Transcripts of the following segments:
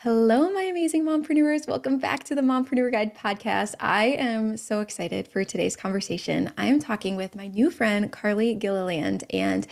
Hello, my amazing mompreneurs. Welcome back to the Mompreneur Guide podcast. I am so excited for today's conversation. I am talking with my new friend, Carly Gilliland, and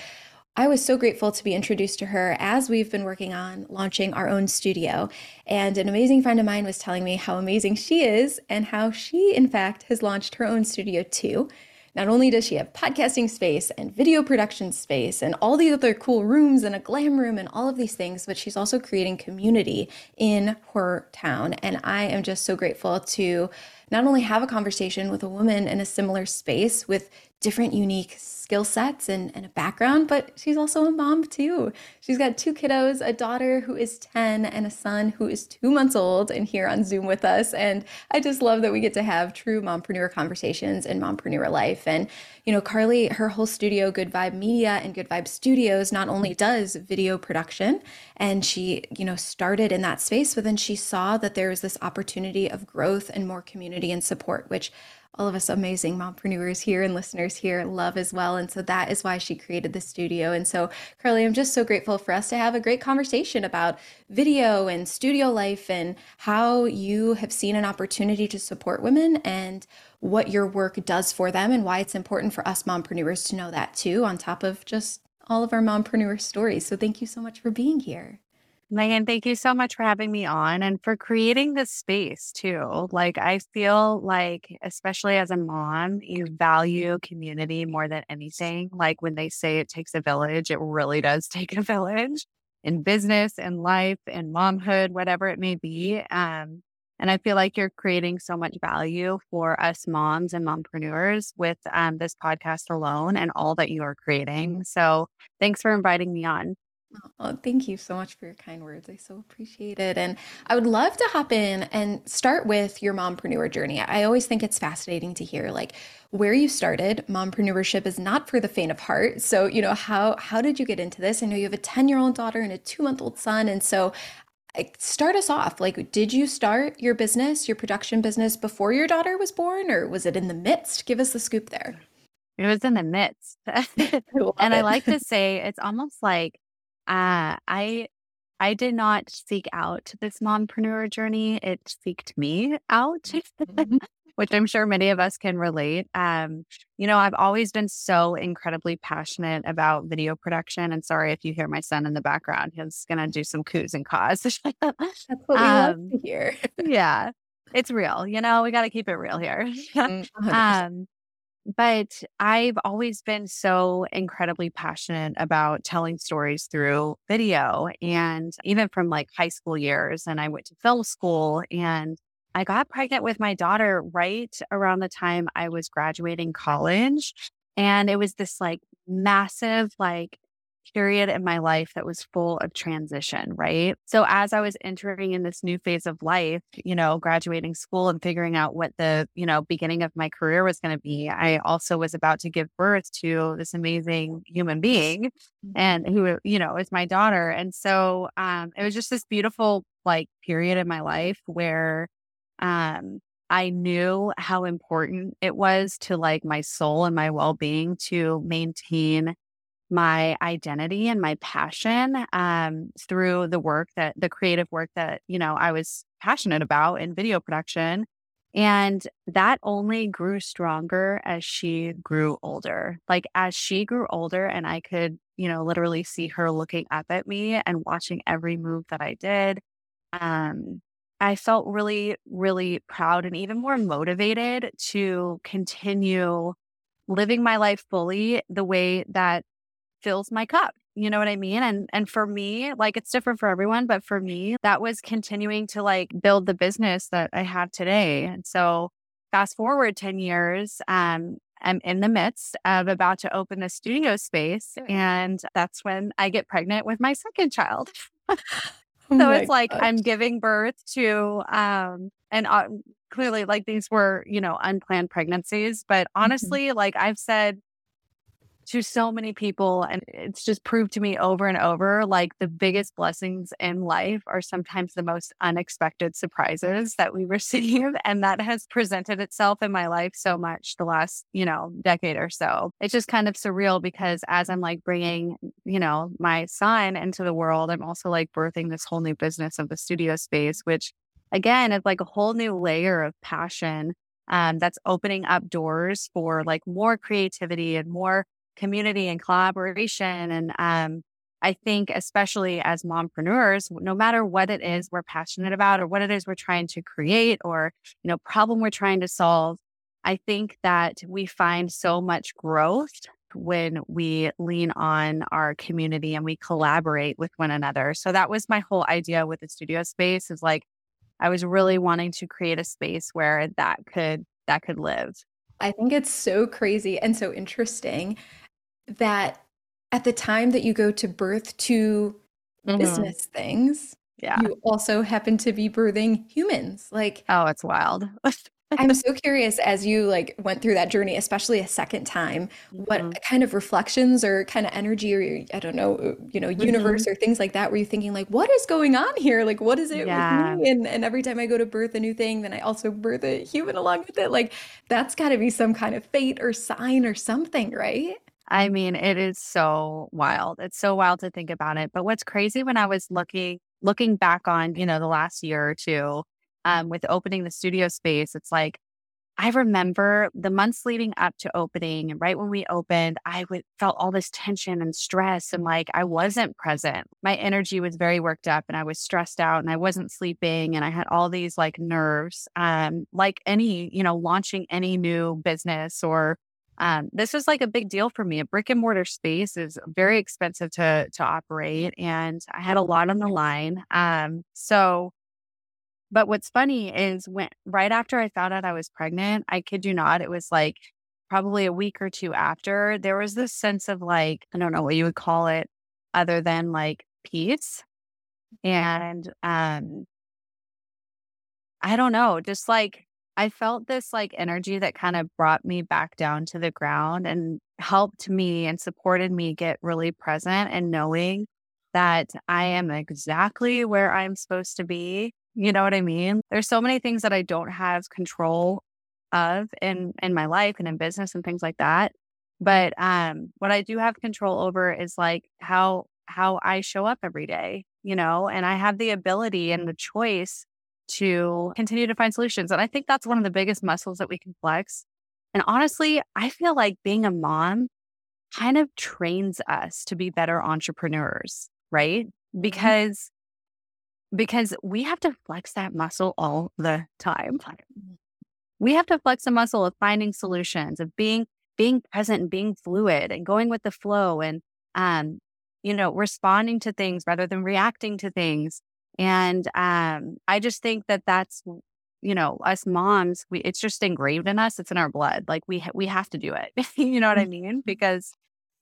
I was so grateful to be introduced to her as we've been working on launching our own studio. And an amazing friend of mine was telling me how amazing she is and how she, in fact, has launched her own studio too. Not only does she have podcasting space and video production space and all these other cool rooms and a glam room and all of these things, but she's also creating community in her town. And I am just so grateful to not only have a conversation with a woman in a similar space with different unique skill sets and, and a background, but she's also a mom too. She's got two kiddos, a daughter who is 10 and a son who is two months old and here on Zoom with us. And I just love that we get to have true mompreneur conversations in mompreneur life. And, you know, Carly, her whole studio, Good Vibe Media and Good Vibe Studios, not only does video production and she, you know, started in that space, but then she saw that there was this opportunity of growth and more community and support, which all of us amazing mompreneurs here and listeners here love as well. And so that is why she created the studio. And so, Carly, I'm just so grateful for us to have a great conversation about video and studio life and how you have seen an opportunity to support women and what your work does for them and why it's important for us mompreneurs to know that too, on top of just all of our mompreneur stories. So, thank you so much for being here. Megan, thank you so much for having me on and for creating this space too. Like, I feel like, especially as a mom, you value community more than anything. Like, when they say it takes a village, it really does take a village in business and life and momhood, whatever it may be. Um, and I feel like you're creating so much value for us moms and mompreneurs with um, this podcast alone and all that you are creating. So, thanks for inviting me on. Oh, thank you so much for your kind words. I so appreciate it. And I would love to hop in and start with your mompreneur journey. I always think it's fascinating to hear like where you started. Mompreneurship is not for the faint of heart. So, you know, how how did you get into this? I know you have a 10-year-old daughter and a 2-month-old son. And so start us off. Like, did you start your business, your production business before your daughter was born, or was it in the midst? Give us the scoop there. It was in the midst. I and I like to say it's almost like uh, I I did not seek out this mompreneur journey. It seeked me out, mm-hmm. which I'm sure many of us can relate. Um, you know, I've always been so incredibly passionate about video production. And sorry if you hear my son in the background, he's gonna do some coos and caws. That's what we um, love to hear. yeah. It's real, you know, we gotta keep it real here. Mm, um, but I've always been so incredibly passionate about telling stories through video. And even from like high school years, and I went to film school and I got pregnant with my daughter right around the time I was graduating college. And it was this like massive, like period in my life that was full of transition, right? So as I was entering in this new phase of life, you know, graduating school and figuring out what the, you know, beginning of my career was going to be, I also was about to give birth to this amazing human being mm-hmm. and who, you know, is my daughter. And so um it was just this beautiful like period in my life where um I knew how important it was to like my soul and my well-being to maintain my identity and my passion um, through the work that the creative work that you know I was passionate about in video production. And that only grew stronger as she grew older. Like as she grew older and I could, you know, literally see her looking up at me and watching every move that I did. Um, I felt really, really proud and even more motivated to continue living my life fully the way that fills my cup. You know what I mean? And and for me, like it's different for everyone, but for me, that was continuing to like build the business that I have today. And so fast forward 10 years, um, I'm in the midst of about to open a studio space. And that's when I get pregnant with my second child. Oh so it's like I'm giving birth to um and uh, clearly like these were, you know, unplanned pregnancies. But mm-hmm. honestly, mm-hmm. like I've said to so many people. And it's just proved to me over and over like the biggest blessings in life are sometimes the most unexpected surprises that we receive. And that has presented itself in my life so much the last, you know, decade or so. It's just kind of surreal because as I'm like bringing, you know, my son into the world, I'm also like birthing this whole new business of the studio space, which again is like a whole new layer of passion um, that's opening up doors for like more creativity and more community and collaboration. And um, I think, especially as mompreneurs, no matter what it is we're passionate about or what it is we're trying to create or, you know, problem we're trying to solve, I think that we find so much growth when we lean on our community and we collaborate with one another. So that was my whole idea with the studio space is like I was really wanting to create a space where that could that could live. I think it's so crazy and so interesting that at the time that you go to birth to mm-hmm. business things, yeah. you also happen to be birthing humans. Like, oh, it's wild. I'm so curious as you like went through that journey, especially a second time, what mm-hmm. kind of reflections or kind of energy or I don't know, uh, you know, mm-hmm. universe or things like that were you thinking like, what is going on here? Like, what is it yeah. with me? And and every time I go to birth a new thing, then I also birth a human along with it. Like, that's got to be some kind of fate or sign or something, right? I mean, it is so wild. It's so wild to think about it. But what's crazy when I was looking looking back on, you know, the last year or two, um, with opening the studio space, it's like I remember the months leading up to opening and right when we opened, I would, felt all this tension and stress and like I wasn't present. My energy was very worked up and I was stressed out and I wasn't sleeping and I had all these like nerves. Um, like any, you know, launching any new business or um, this was like a big deal for me. A brick and mortar space is very expensive to to operate, and I had a lot on the line. Um, so, but what's funny is when right after I found out I was pregnant, I kid you not, it was like probably a week or two after. There was this sense of like I don't know what you would call it, other than like peace, and um, I don't know, just like I felt this like energy that kind of brought me back down to the ground and helped me and supported me get really present and knowing that I am exactly where I'm supposed to be. You know what I mean? There's so many things that I don't have control of in in my life and in business and things like that. But um what I do have control over is like how how I show up every day, you know, and I have the ability and the choice to continue to find solutions. And I think that's one of the biggest muscles that we can flex. And honestly, I feel like being a mom kind of trains us to be better entrepreneurs, right? Mm-hmm. Because because we have to flex that muscle all the time. We have to flex the muscle of finding solutions, of being being present and being fluid and going with the flow and um you know responding to things rather than reacting to things and um, I just think that that's, you know, us moms, we, it's just engraved in us. It's in our blood. Like we, ha- we have to do it. you know what I mm-hmm. mean? Because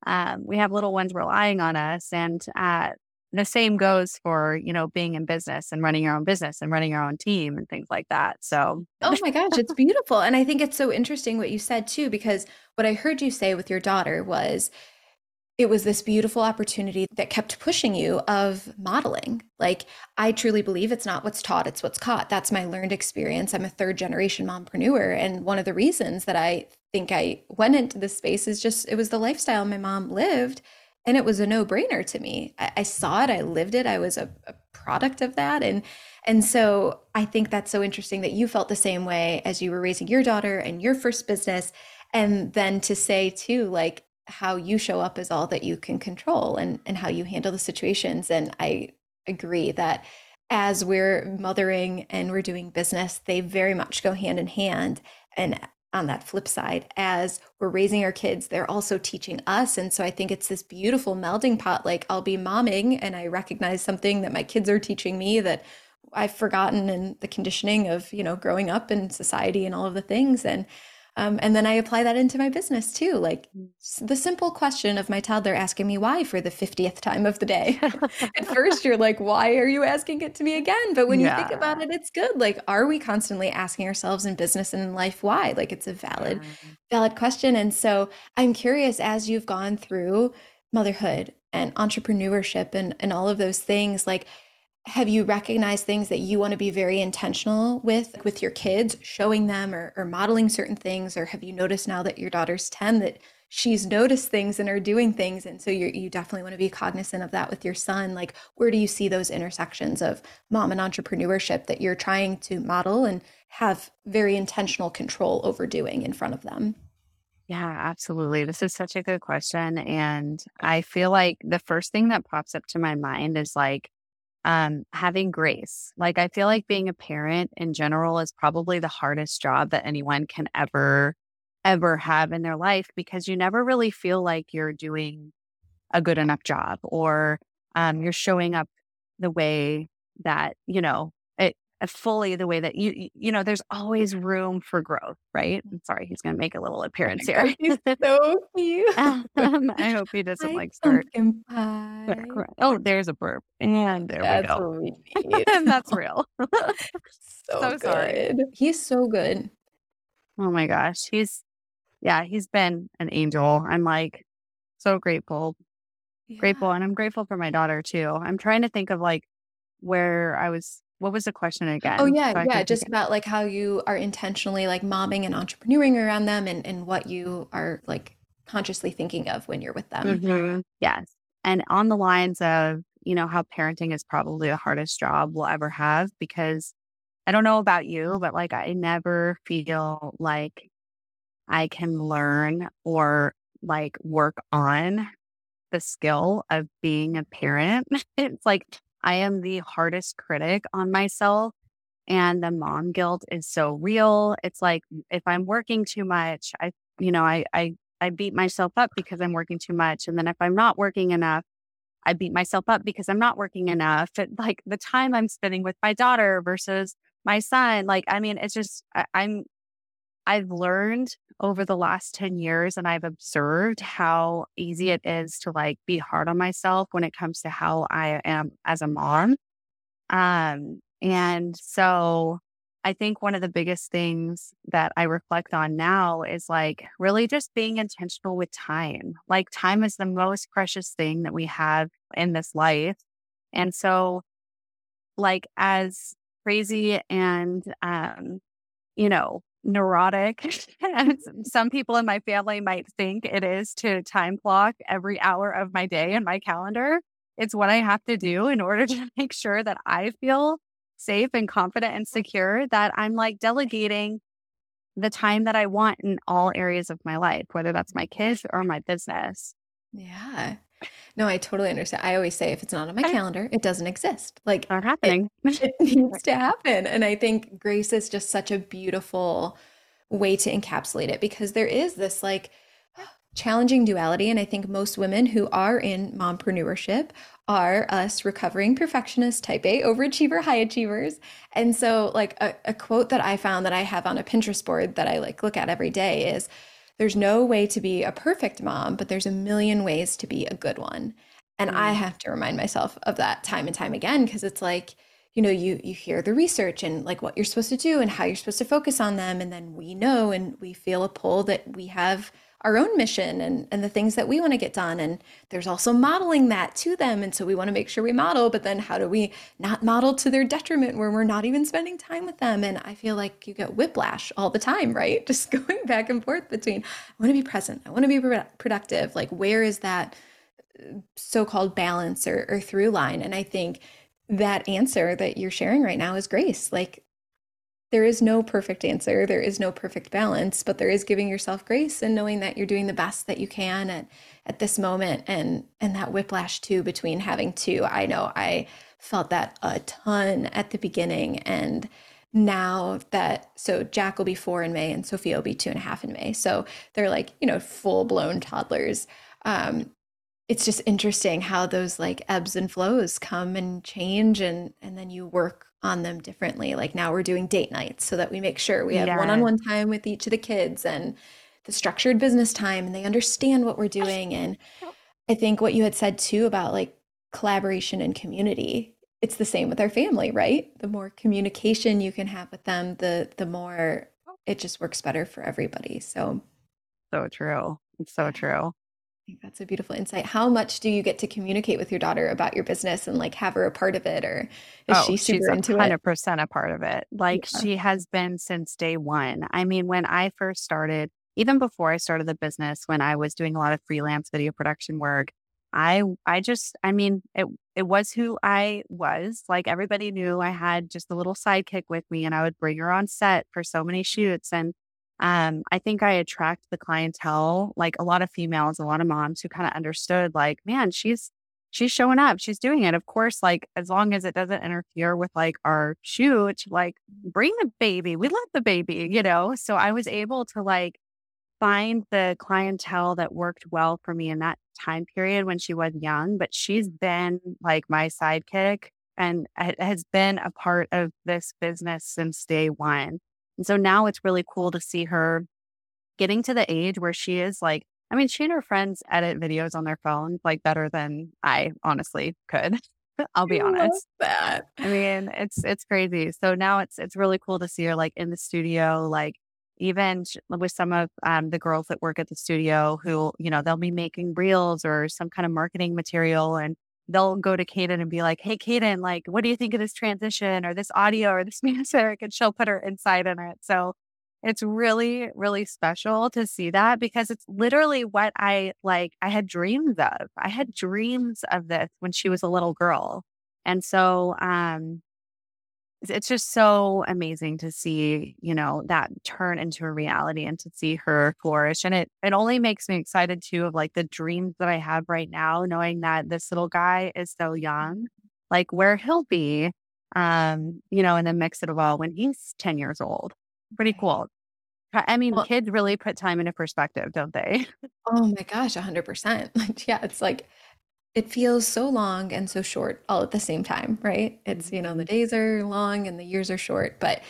um, we have little ones relying on us. And uh, the same goes for, you know, being in business and running your own business and running your own team and things like that. So, oh my gosh, it's beautiful. And I think it's so interesting what you said too, because what I heard you say with your daughter was, it was this beautiful opportunity that kept pushing you of modeling. Like, I truly believe it's not what's taught, it's what's caught. That's my learned experience. I'm a third generation mompreneur. And one of the reasons that I think I went into this space is just it was the lifestyle my mom lived. And it was a no brainer to me. I, I, saw it, I lived it, I was a, a product of that. And and so I think that's so interesting that you felt the same way as you were raising your daughter and your first business. And then to say too, like, how you show up is all that you can control and and how you handle the situations. And i agree that as we're mothering and we're doing business they very much go hand in hand. And on that flip side as we're raising our kids they're also teaching us. And so i think it's this beautiful melding pot like i'll be momming and i recognize something that my kids are teaching me that i've forgotten in the conditioning of you know growing up in society and all of the things. And Um, and then I apply that into my business too. Like mm. the simple question of my toddler asking me why for the 50th time of the day. At first, you're like, why are you asking it to me again? But when yeah. you think about it, it's good. Like, are we constantly asking ourselves in business and in life why? Like, it's a valid, valid question. And so I'm curious as you've gone through motherhood and entrepreneurship and, and all of those things, like, have you recognized things that you want to be very intentional with with your kids showing them or, or modeling certain things or have you noticed now that your daughter's 10 that she's noticed things and are doing things and so you you definitely want to be cognizant of that with your son like where do you see those intersections of mom and entrepreneurship that you're trying to model and have very intentional control over doing in front of them yeah, absolutely. This is such a good question. And I feel like the first thing that pops up to my mind is like, um, having grace. Like, I feel like being a parent in general is probably the hardest job that anyone can ever, ever have in their life because you never really feel like you're doing a good enough job or um, you're showing up the way that, you know, fully the way that you you know there's always room for growth right? I'm sorry he's going to make a little appearance here. he's so cute. Um, i hope he doesn't I like start oh there's a burp and there that's we go we and that's real. So, so sorry. he's so good. Oh my gosh he's yeah he's been an angel. I'm like so grateful yeah. grateful and i'm grateful for my daughter too. I'm trying to think of like where i was what was the question oh, again? Oh yeah, so yeah, just about like how you are intentionally like momming and entrepreneuring around them and and what you are like consciously thinking of when you're with them. Mm-hmm. Yes. And on the lines of, you know, how parenting is probably the hardest job we'll ever have because I don't know about you, but like I never feel like I can learn or like work on the skill of being a parent. it's like I am the hardest critic on myself. And the mom guilt is so real. It's like if I'm working too much, I, you know, I, I, I beat myself up because I'm working too much. And then if I'm not working enough, I beat myself up because I'm not working enough. It, like the time I'm spending with my daughter versus my son. Like, I mean, it's just, I, I'm, I've learned over the last 10 years and I've observed how easy it is to like be hard on myself when it comes to how I am as a mom. Um, and so I think one of the biggest things that I reflect on now is like really just being intentional with time. Like time is the most precious thing that we have in this life. And so like as crazy and um you know neurotic and some people in my family might think it is to time clock every hour of my day in my calendar. It's what I have to do in order to make sure that I feel safe and confident and secure that I'm like delegating the time that I want in all areas of my life, whether that's my kids or my business. Yeah. No, I totally understand. I always say if it's not on my calendar, it doesn't exist. Like not happening. It, it needs to happen. And I think grace is just such a beautiful way to encapsulate it because there is this like challenging duality. And I think most women who are in mompreneurship are us recovering perfectionists, type A overachiever, high achievers. And so, like, a, a quote that I found that I have on a Pinterest board that I like look at every day is there's no way to be a perfect mom, but there's a million ways to be a good one. And mm. I have to remind myself of that time and time again because it's like, you know, you you hear the research and like what you're supposed to do and how you're supposed to focus on them and then we know and we feel a pull that we have our own mission and and the things that we want to get done. And there's also modeling that to them. And so we want to make sure we model but then how do we not model to their detriment where we're not even spending time with them? And i feel like you get whiplash all the time right? Just going back and forth between i want to be present. I want to be productive. Like where is that uh, so-called balance or, or through line? And i think that answer that you're sharing right now is grace. Like there is no perfect answer, there is no perfect balance, but there is giving yourself grace and knowing that you're doing the best that you can at at this moment and and that whiplash too between having two. I know I felt that a ton at the beginning and now that so Jack will be four in May and Sophia will be two and a half in May. So they're like, you know, full blown toddlers. Um, it's just interesting how those like ebbs and flows come and change and and then you work on them differently. Like now we're doing date nights so that we make sure we have one-on-one time with each of the kids and the structured business time and they understand what we're doing. And I think what you had said too about like collaboration and community, it's the same with our family, right? The more communication you can have with them, the the more oh. it just works better for everybody. So So true. It's so true. Think that's a beautiful insight. How much do you get to communicate with your daughter about your business and like have her a part of it, or is Oh, she she's super a into it? hundred percent a part of it. Like Yeah. she has been since day one. I mean, when I first started, even before I started the business, when I was doing a lot of freelance video production work, I I just, I mean, it it was who I was. Like everybody knew I had just a little sidekick with me and I would bring her on set for so many shoots. And um, I think I attract the clientele, like a lot of females, a lot of moms who kind of understood, like, man, she's she's showing up, she's doing it. Of course, like as long as it doesn't interfere with like our shoot, like bring the baby. We love the baby, you know? So I was able to like find the clientele that worked well for me in that time period when she was young, but she's been like my sidekick and has been a part of this business since day one. And so now it's really cool to see her getting to the age where she is like, I mean, she and her friends edit videos on their phones like better than I honestly could. I'll be love honest. that. I mean, it's it's crazy. So now it's it's really cool to see her like in the studio, like even with some of um, the girls that work at the studio who, you know, they'll be making reels or some kind of marketing material and they'll go to Kaden and be like, Hey Kaden, like, what do you think of this transition or this audio or this music? And she'll put her insight in it. So it's really, really special to see that because it's literally what I like I had dreams of. I had dreams of this when she was a little girl. And so um it's just so amazing to see, you know, that turn into a reality and to see her flourish. And it it only makes me excited too of like the dreams that I have right now, knowing that this little guy is so young, like where he'll be, um, you know, in the mix of it all when he's 10 years old. Pretty cool. I I mean, Well, kids really put time into perspective, don't they? oh my gosh, 100%. Like, yeah, it's like it feels so long and so short all at the same time, right? It's, you know, the Mhm. days are long and the years are short, but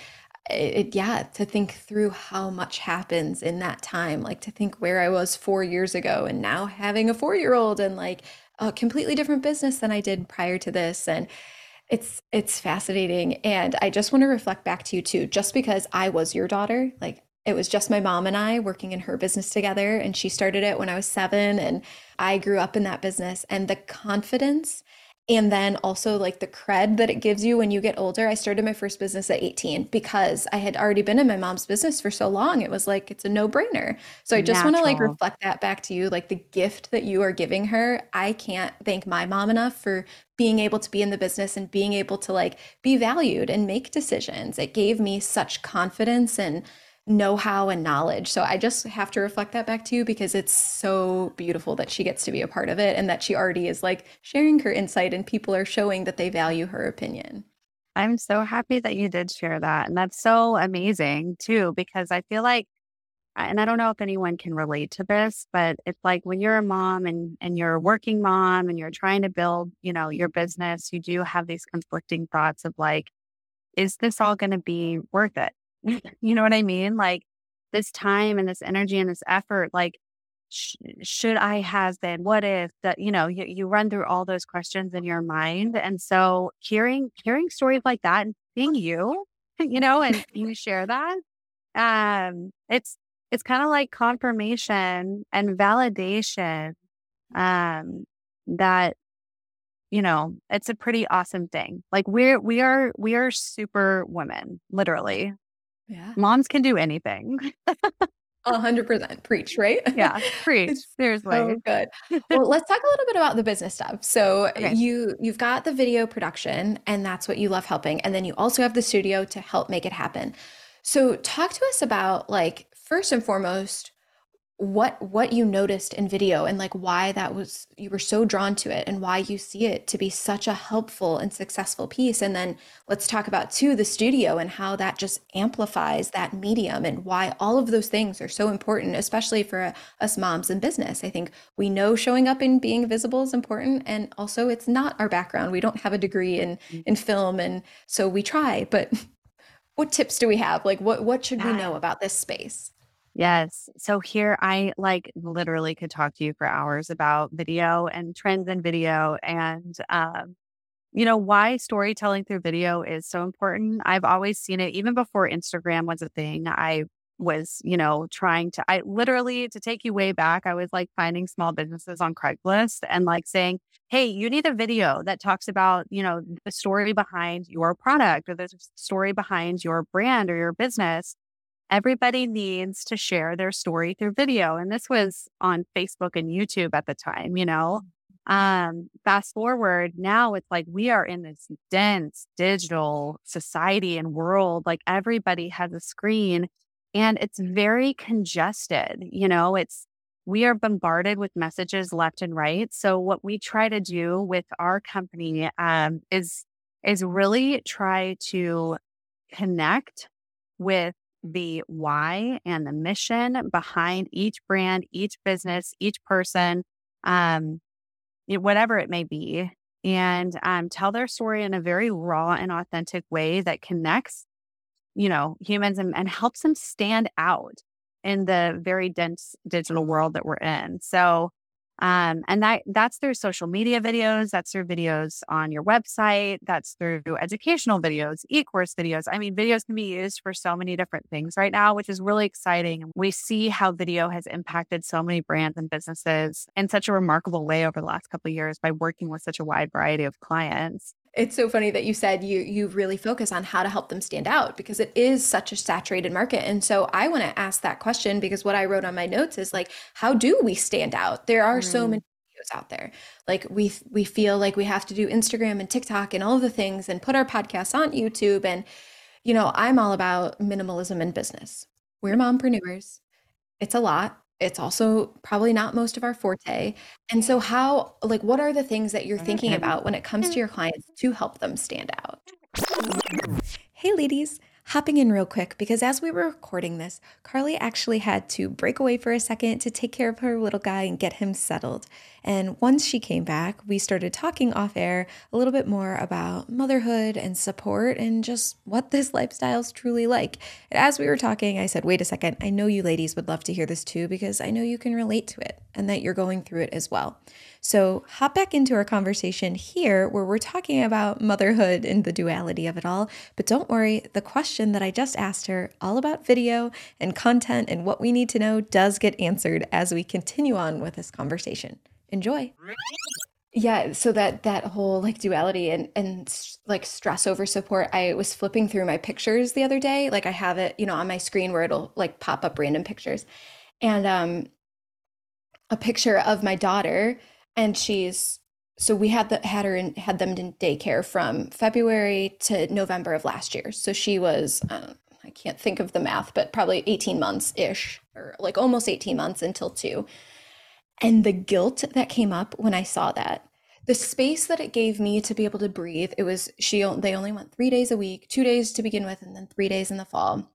it, it- yeah, to think through how much happens in that time, like to think where I was four years ago and now having a four-year-old and like a completely different business than I did prior to this. And it's it's fascinating. And I just want to reflect back to you too, just because I was your daughter, like it was just my mom and I working in her business together, and she started it when I was seven, and I grew up in that business. And the confidence and then also like the cred that it gives you when you get older. I started my first business at 18 because I had already been in my mom's business for so long. It was like it's a no-brainer. So I just want to like reflect that back to you, like the gift that you are giving her. I can't thank my mom enough for being able to be in the business and being able to like be valued and make decisions. It gave me such confidence and know-how and knowledge. So I just have to reflect that back to you because it's so beautiful that she gets to be a part of it and that she already is like sharing her insight and people are showing that they value her opinion. I'm so happy that you did share that. And that's so amazing too, because I feel like, and I don't know if anyone can relate to this, but it's like when you're a mom and, and you're a working mom and you're trying to build, you know, your business, you do have these conflicting thoughts of like, is this all going to be worth it? you know what I mean? Like this time and this energy and this effort, like, sh- should I have been? What if that, you know, you, you run through all those questions in your mind. And so hearing, hearing stories like that and seeing you, you know, and you share that, um, it's, it's kind of like confirmation and validation, um, that you know, it's a pretty awesome thing. Like we're we are we are super women, literally. Yeah. Moms can do anything. A hundred percent preach, right? Yeah, preach. Seriously. so good. Well, let's talk a little bit about the business stuff. So eh, Okay. you you've got the video production and that's what you love helping. And then you also have the studio to help make it happen. So talk to us about like first and foremost, what what you noticed in video and like why that was you were so drawn to it and why you see it to be such a helpful and successful piece. And then let's talk about too the studio and how that just amplifies that medium and why all of those things are so important especially for us moms in business. I think we know showing up and being visible is important and also it's not our background. We don't have a degree in mm. in film and so we try but what tips do we have? Like what what should we know about this space Yes. So here I like literally could talk to you for hours about video and trends in video and um you know why storytelling through video is so important. I've always seen it even before Instagram was a thing. I was, you know, trying to I literally to take you way back, I was like finding small businesses on Craigslist and like saying, "Hey, you need a video that talks about, you know, the story behind your product or the story behind your brand or your business." Everybody needs to share their story through video. And this was on Facebook and YouTube at the time, you know. Um, fast forward now, it's like we are in this dense digital society and world. Like everybody has a screen and it's very congested. You know, it's we are bombarded with messages left and right. So what we try to do with our company um, is is really try to connect with the why and the mission behind each brand, each business, each person, um, whatever it may be, and um, tell their story in a very raw and authentic way that connects, you know, humans and, and helps them stand out in the very dense digital world that we're in. So um, and that that's through social media videos, that's through videos on your website, that's through educational videos, e-course videos. I mean, videos can be used for so many different things right now, which is really exciting. We see how video has impacted so many brands and businesses in such a remarkable way over the last couple of years by working with such a wide variety of clients. It's so funny that you said you you really focus on how to help them stand out because it is such a saturated market. And so I want to ask that question because what I wrote on my notes is like how do we stand out? There are mm. so many videos out there. Like we we feel like we have to do Instagram and TikTok and all of the things and put our podcasts on YouTube and you know, I'm all about minimalism in business. We're mompreneurs. It's a lot it's also probably not most of our forte. And so how like what are the things that you're thinking mm-hmm. about when it comes to your clients to help them stand out? Hey ladies, Hopping in real quick because as we were recording this, Carly actually had to break away for a second to take care of her little guy and get him settled. And once she came back, we started talking off air a little bit more about motherhood and support and just what this lifestyle is truly like. And as we were talking, I said, wait a second, I know you ladies would love to hear this too because I know you can relate to it and that you're going through it as well. So, hop back into our conversation here where we're talking about motherhood and the duality of it all. But don't worry, the question that I just asked her, all about video and content and what we need to know, does get answered as we continue on with this conversation. Enjoy. Yeah, so that that whole like duality and and like stress over support. I was flipping through my pictures the other day. Like I have it, you know, on my screen where it'll like pop up random pictures. And um a picture of my daughter and she's so we had the had her in had them in daycare from February to November of last year. So she was uh, I can't think of the math, but probably 18 months ish, or like almost 18 months until two. And the guilt that came up when I saw that, the space that it gave me to be able to breathe, it was she they only went three days a week, two days to begin with, and then three days in the fall.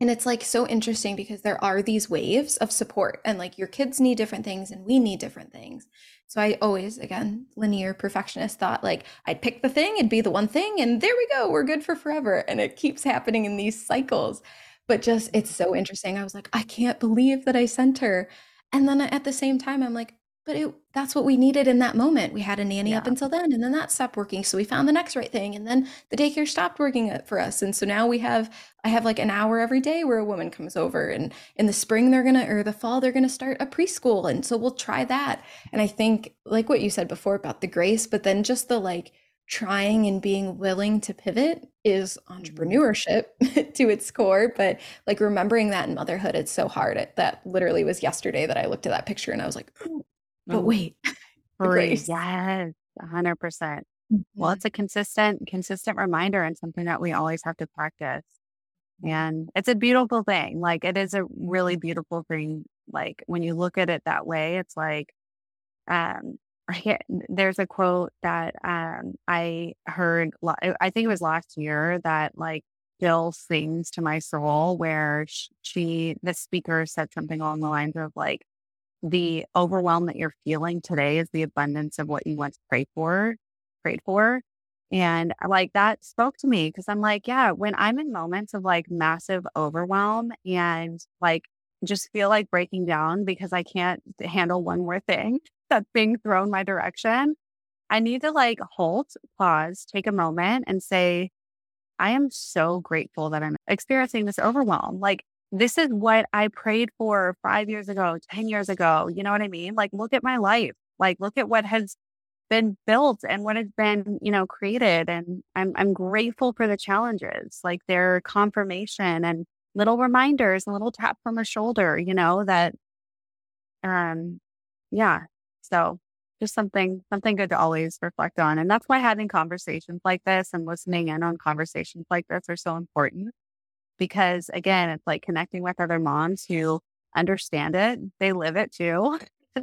And it's like so interesting because there are these waves of support, and like your kids need different things, and we need different things. So I always, again, linear perfectionist thought like I'd pick the thing, it'd be the one thing, and there we go, we're good for forever. And it keeps happening in these cycles. But just, it's so interesting. I was like, I can't believe that I sent her. And then at the same time, I'm like, but it, that's what we needed in that moment. We had a nanny yeah. up until then, and then that stopped working. So we found the next right thing, and then the daycare stopped working for us. And so now we have, I have like an hour every day where a woman comes over, and in the spring they're gonna, or the fall they're gonna start a preschool, and so we'll try that. And I think, like what you said before about the grace, but then just the like trying and being willing to pivot is mm-hmm. entrepreneurship to its core but like remembering that in motherhood it's so hard it, that literally was yesterday that i looked at that picture and i was like but wait, grace. Yes, 100%. Well, mm-hmm. it's a consistent, consistent reminder and something that we always have to practice. And it's a beautiful thing. Like it is a really beautiful thing Like when you look at it that way, it's like, um, there's a quote that um, I heard, I think it was last year that like still sings to my soul, where she, the speaker said something along the lines of like, the overwhelm that you're feeling today is the abundance of what you once prayed for, prayed for. And uh, like that spoke to me because I'm like, yeah, when I'm in moments of like massive overwhelm and like just feel like breaking down because I can't handle one more thing that's being thrown my direction, I need to like halt, pause, take a moment and say, I am so grateful that I'm experiencing this overwhelm. Like, this is what I prayed for five years ago, 10 years ago. You know what I mean? Like, look at my life. Like, look at what has been built and what has been, you know, created. And I'm, I'm grateful for the challenges, like their confirmation and little reminders, a little tap from a shoulder, you know, that, um, yeah. So just something, something good to always reflect on. And that's why having conversations like this and listening in on conversations like this are so important because again, it's like connecting with other moms who understand it. They live it too.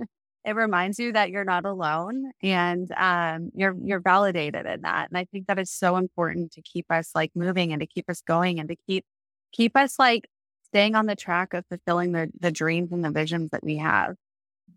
it reminds you that you're not alone and um, you're you're validated in that. And I think that is so important to keep us like moving and to keep us going and to keep keep us like staying on the track of fulfilling the the dreams and the visions that we have.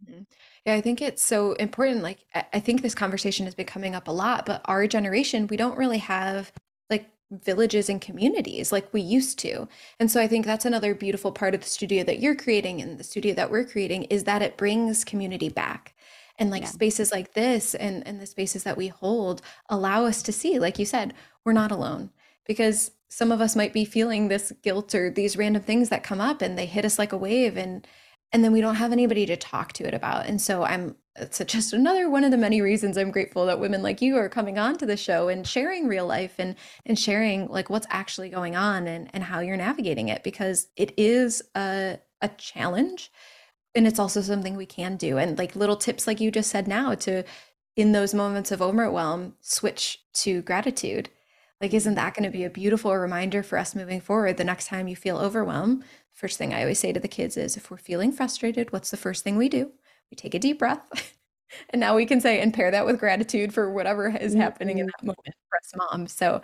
Mm-hmm. Yeah, I think it's so important. Like, I think this conversation has been coming up a lot, but our generation, we don't really have like villages and communities like we used to. And so I think that's another beautiful part of the studio that you're creating and the studio that we're creating is that it brings community back. And like yeah. spaces like this and, and the spaces that we hold allow us to see, like you said, we're not alone because some of us might be feeling this guilt or these random things that come up and they hit us like a wave and and then we don't have anybody to talk to it about. And so I'm it's just another one of the many reasons I'm grateful that women like you are coming on to the show and sharing real life and and sharing like what's actually going on and and how you're navigating it because it is a a challenge and it's also something we can do and like little tips like you just said now to in those moments of overwhelm switch to gratitude like isn't that going to be a beautiful reminder for us moving forward the next time you feel overwhelmed first thing i always say to the kids is if we're feeling frustrated what's the first thing we do we take a deep breath. and now we can say and pair that with gratitude for whatever is mm-hmm. happening in that moment for us mom. So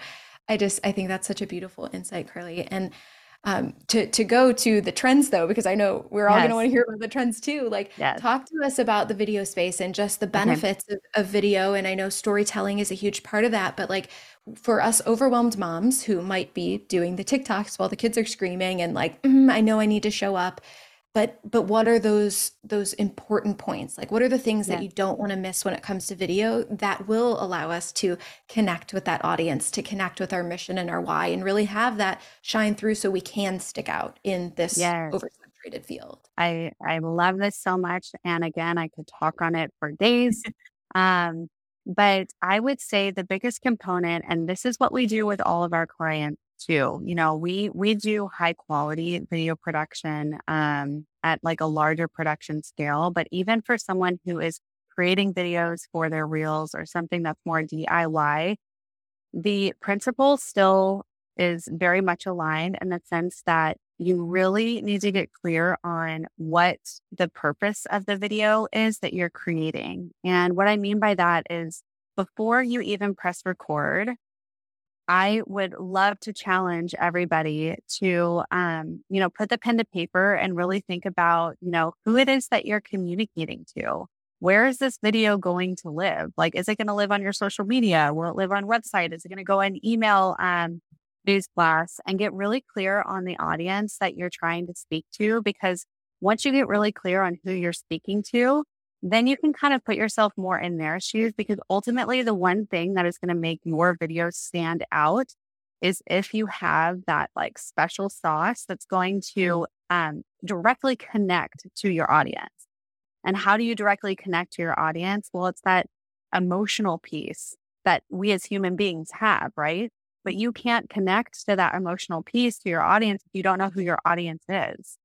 I just I think that's such a beautiful insight, Carly. And um, to to go to the trends though, because I know we're all yes. going to want to hear about the trends too. Like, yes. talk to us about the video space and just the benefits okay. of, of video. And I know storytelling is a huge part of that, but like for us overwhelmed moms who might be doing the TikToks while the kids are screaming and like, mm, I know I need to show up but but what are those those important points like what are the things yeah. that you don't want to miss when it comes to video that will allow us to connect with that audience to connect with our mission and our why and really have that shine through so we can stick out in this yes. oversaturated field i i love this so much and again i could talk on it for days um but i would say the biggest component and this is what we do with all of our clients too. You know, we we do high quality video production um, at like a larger production scale, but even for someone who is creating videos for their reels or something that's more DIY, the principle still is very much aligned in the sense that you really need to get clear on what the purpose of the video is that you're creating. And what I mean by that is before you even press record, I would love to challenge everybody to, um, you know, put the pen to paper and really think about, you know, who it is that you're communicating to. Where is this video going to live? Like, is it going to live on your social media? Will it live on website? Is it going to go in email um, news blast? And get really clear on the audience that you're trying to speak to. Because once you get really clear on who you're speaking to, then you can kind of put yourself more in their shoes because ultimately the one thing that is going to make your video stand out is if you have that like special sauce that's going to um, directly connect to your audience. And how do you directly connect to your audience? Well, it's that emotional piece that we as human beings have, right? But you can't connect to that emotional piece to your audience if you don't know who your audience is.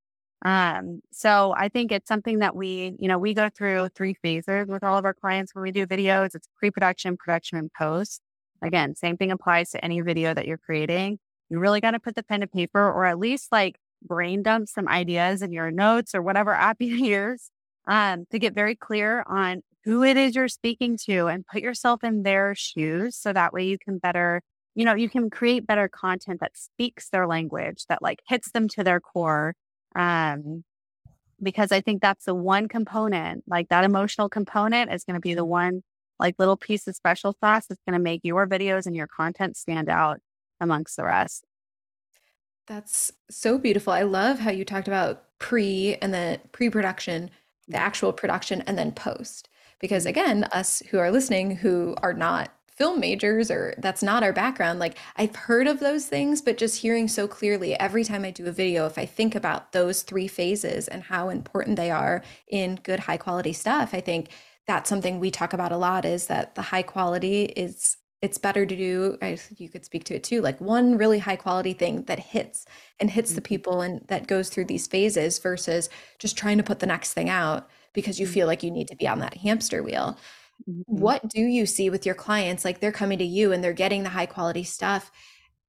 Um, so I think it's something that we, you know, we go through three phases with all of our clients when we do videos. It's pre-production, production, and post. Again, same thing applies to any video that you're creating. You really got to put the pen to paper or at least like brain dump some ideas in your notes or whatever app you use um, to get very clear on who it is you're speaking to and put yourself in their shoes so that way you can better you know you can create better content that speaks their language that like hits them to their core um because i think that's the one component like that emotional component is going to be the one like little piece of special sauce that's going to make your videos and your content stand out amongst the rest. That's so beautiful. I love how you talked about pre and then pre-production the actual production and then post because again us who are listening who are not film majors or that's not our background like i've heard of those things but just hearing so clearly every time i do a video if i think about those three phases and how important they are in good high quality stuff i think that's something we talk about a lot is that the high quality is it's better to do I, you could speak to it too like one really high quality thing that hits and hits the mm-hmm. people and that goes through these phases versus just trying to put the next thing out because you mm-hmm. feel like you need to be on that hamster wheel. Mm-hmm. what do you see with your clients? Like they're coming to you and they're getting the high quality stuff.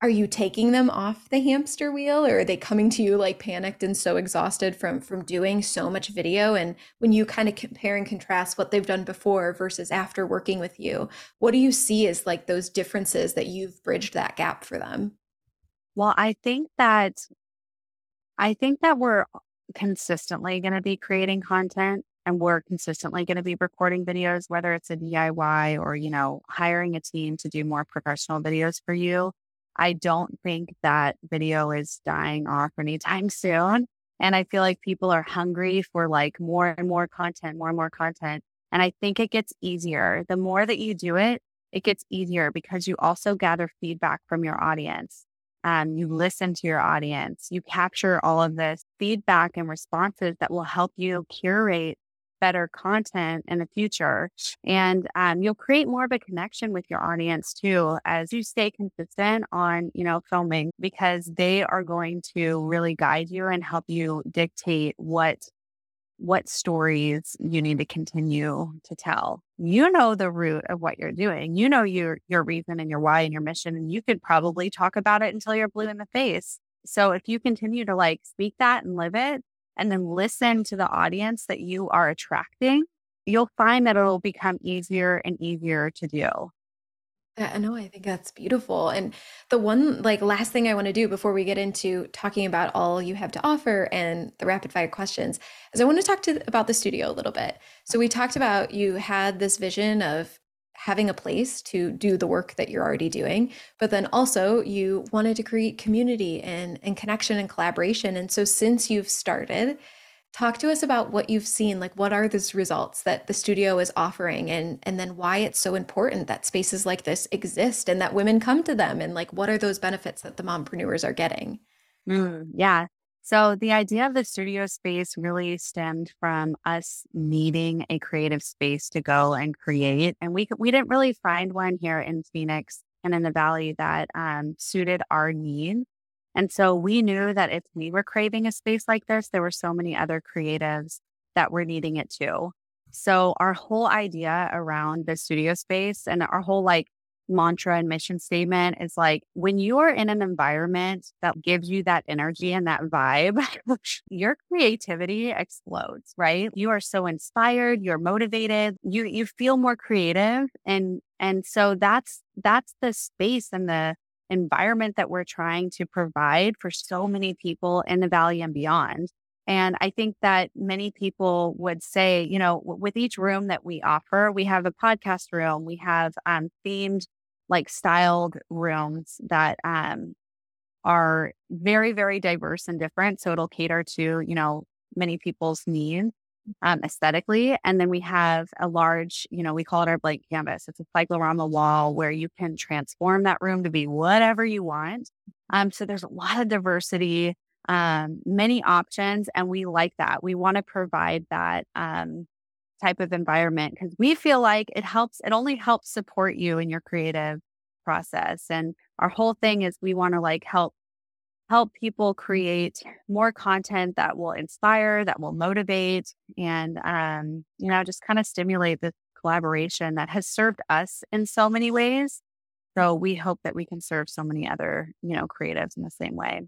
Are you taking them off the hamster wheel or are they coming to you like panicked and so exhausted from from doing so much video? And when you kind of compare and contrast what they've done before versus after working with you what do you see as like those differences that you've bridged that gap for them? Well i think that i think that we're consistently going to be creating content and we're consistently going to be recording videos whether it's a diy or you know hiring a team to do more professional videos for you I don't think that video is dying off anytime soon. And I feel like people are hungry for like more and more content, more and more content. And I think it gets easier. The more that you do it, it gets easier because you also gather feedback from your audience. Um, you listen to your audience, you capture all of this feedback and responses that will help you curate better content in the future. And um, you'll create more of a connection with your audience too, as you stay consistent on, you know, filming because they are going to really guide you and help you dictate what what stories you need to continue to tell. You know the root of what you're doing. You know your your reason and your why and your mission and you could probably talk about it until you're blue in the face. So if you continue to like speak that and live it, and then listen to the audience that you are attracting, you'll find that it'll become easier and easier to do. I know. I think that's beautiful. And the one like last thing I want to do before we get into talking about all you have to offer and the rapid fire questions is I want to talk to about the studio a little bit. So we talked about you had this vision of having a place to do the work that you're already doing but then also you wanted to create community and, and connection and collaboration. And so since you've started talk to us about what you've seen like what are those results that the studio is offering and and then why it's so important that spaces like this exist and that women come to them and like what are those benefits that the mompreneurs are getting? Mm, yeah so the idea of the studio space really stemmed from us needing a creative space to go and create, and we we didn't really find one here in Phoenix and in the Valley that um, suited our need. And so we knew that if we were craving a space like this, there were so many other creatives that were needing it too. So our whole idea around the studio space and our whole like mantra and mission statement is like when you are in an environment that gives you that energy and that vibe, your creativity explodes, right? You are so inspired, you're motivated, you you feel more creative and and so that's that's the space and the environment that we're trying to provide for so many people in the valley and beyond. And I think that many people would say, you know, with each room that we offer, we have a podcast room, we have um, themed like styled rooms that um, are very, very diverse and different. So it'll cater to, you know, many people's needs um, aesthetically. And then we have a large, you know, we call it our blank canvas. It's a cyclorama wall where you can transform that room to be whatever you want. Um, so there's a lot of diversity, um, many options, and we like that. We want to provide that um, type of environment because we feel like it helps, it only helps support you in your creative process. And our whole thing is we want to like help help people create more content that will inspire, that will motivate, and um, you know, just kind of stimulate this collaboration that has served us in so many ways. So we hope that we can serve so many other, you know, creatives in the same way.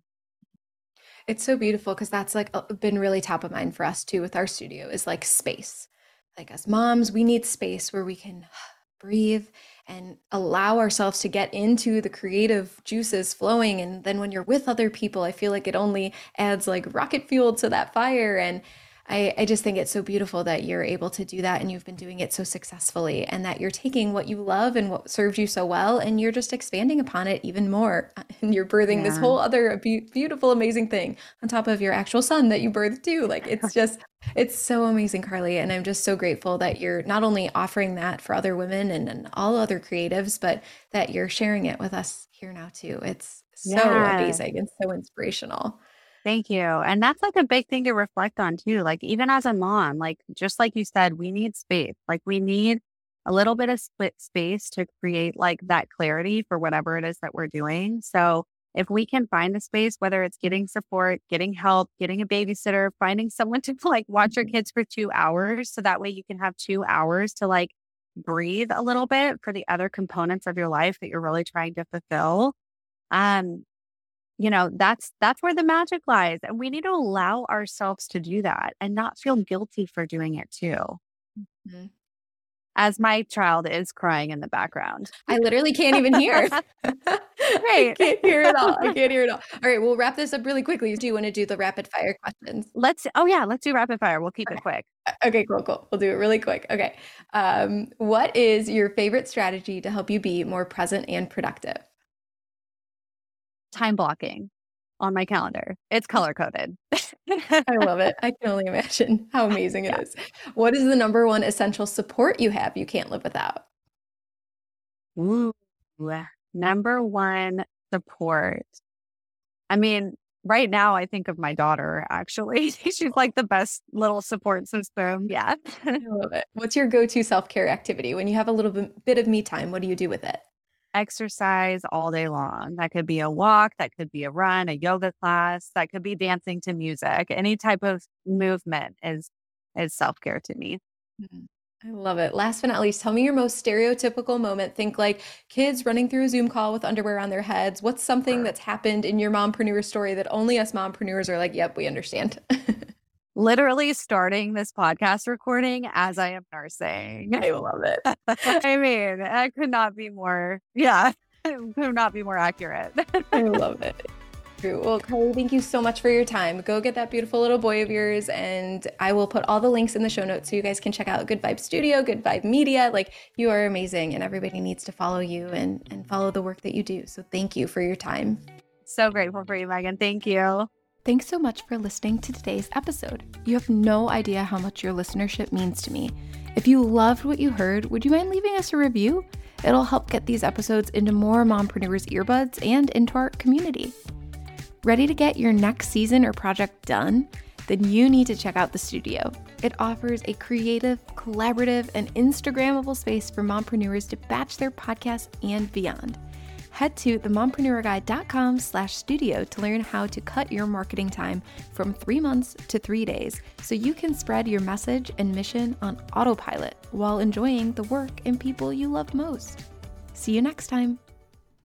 It's so beautiful because that's like been really top of mind for us too with our studio is like space. Like as moms, we need space where we can breathe and allow ourselves to get into the creative juices flowing. And then when you're with other people, I feel like it only adds like rocket fuel to that fire. And I, I just think it's so beautiful that you're able to do that and you've been doing it so successfully and that you're taking what you love and what served you so well and you're just expanding upon it even more. And you're birthing yeah. this whole other be- beautiful amazing thing on top of your actual son that you birthed too. Like it's just it's so amazing carly and i'm just so grateful that you're not only offering that for other women and, and all other creatives but that you're sharing it with us here now too it's so yeah. amazing and so inspirational Thank you. And that's like a big thing to reflect on too. Like, even as a mom, like, just like you said, we need space. Like, we need a little bit of split space to create like that clarity for whatever it is that we're doing. So, if we can find the space, whether it's getting support, getting help, getting a babysitter, finding someone to like watch your kids for two hours. So that way you can have two hours to like breathe a little bit for the other components of your life that you're really trying to fulfill. Um, you know that's that's where the magic lies and we need to allow ourselves to do that and not feel guilty for doing it too mm-hmm. As my child is crying in the background. I literally can't even hear. Right. i can't hear it all. I can't hear it all. All right we'll wrap this up really quickly. Do you want to do the rapid fire questions? Let's oh yeah let's do rapid fire. We'll keep okay. it quick okay cool cool. We'll do it really quick. Okay. Um, what is your favorite strategy to help you be more present and productive? Time blocking on my calendar. It's color coded. I love it. I can only imagine how amazing it yeah. is. What is the number one essential support you have you can't live without? Ooh, number one support. I mean, right now I think of my daughter actually. She's like the best little support system. Yeah. I love it. What's your go-to self-care activity when you have a little bit of me time? What do you do with it? Exercise all day long. That could be a walk, that could be a run, a yoga class, that could be dancing to music. Any type of movement is is self-care to me. Mm-hmm. I love it. Last but not least, tell me your most stereotypical moment. Think like kids running through a Zoom call with underwear on their heads. What's something that's happened in your mompreneur story that only us mompreneurs are like, yep, we understand? literally starting this podcast recording as I am nursing. I love it. I mean, I could not be more, yeah, could not be more accurate. I love it. True. Well, Carly, thank you so much for your time. Go get that beautiful little boy of yours, and I will put all the links in the show notes so you guys can check out Good Vibe Studio, Good Vibe Media. Like you are amazing, and everybody needs to follow you and and follow the work that you do. So thank you for your time. So grateful for you, Megan. Thank you. Thanks so much for listening to today's episode. You have no idea how much your listenership means to me. If you loved what you heard, would you mind leaving us a review? It'll help get these episodes into more mompreneurs' earbuds and into our community. Ready to get your next season or project done? Then you need to check out the studio. It offers a creative, collaborative, and Instagrammable space for mompreneurs to batch their podcasts and beyond head to themompreneurguide.com slash studio to learn how to cut your marketing time from three months to three days so you can spread your message and mission on autopilot while enjoying the work and people you love most. See you next time.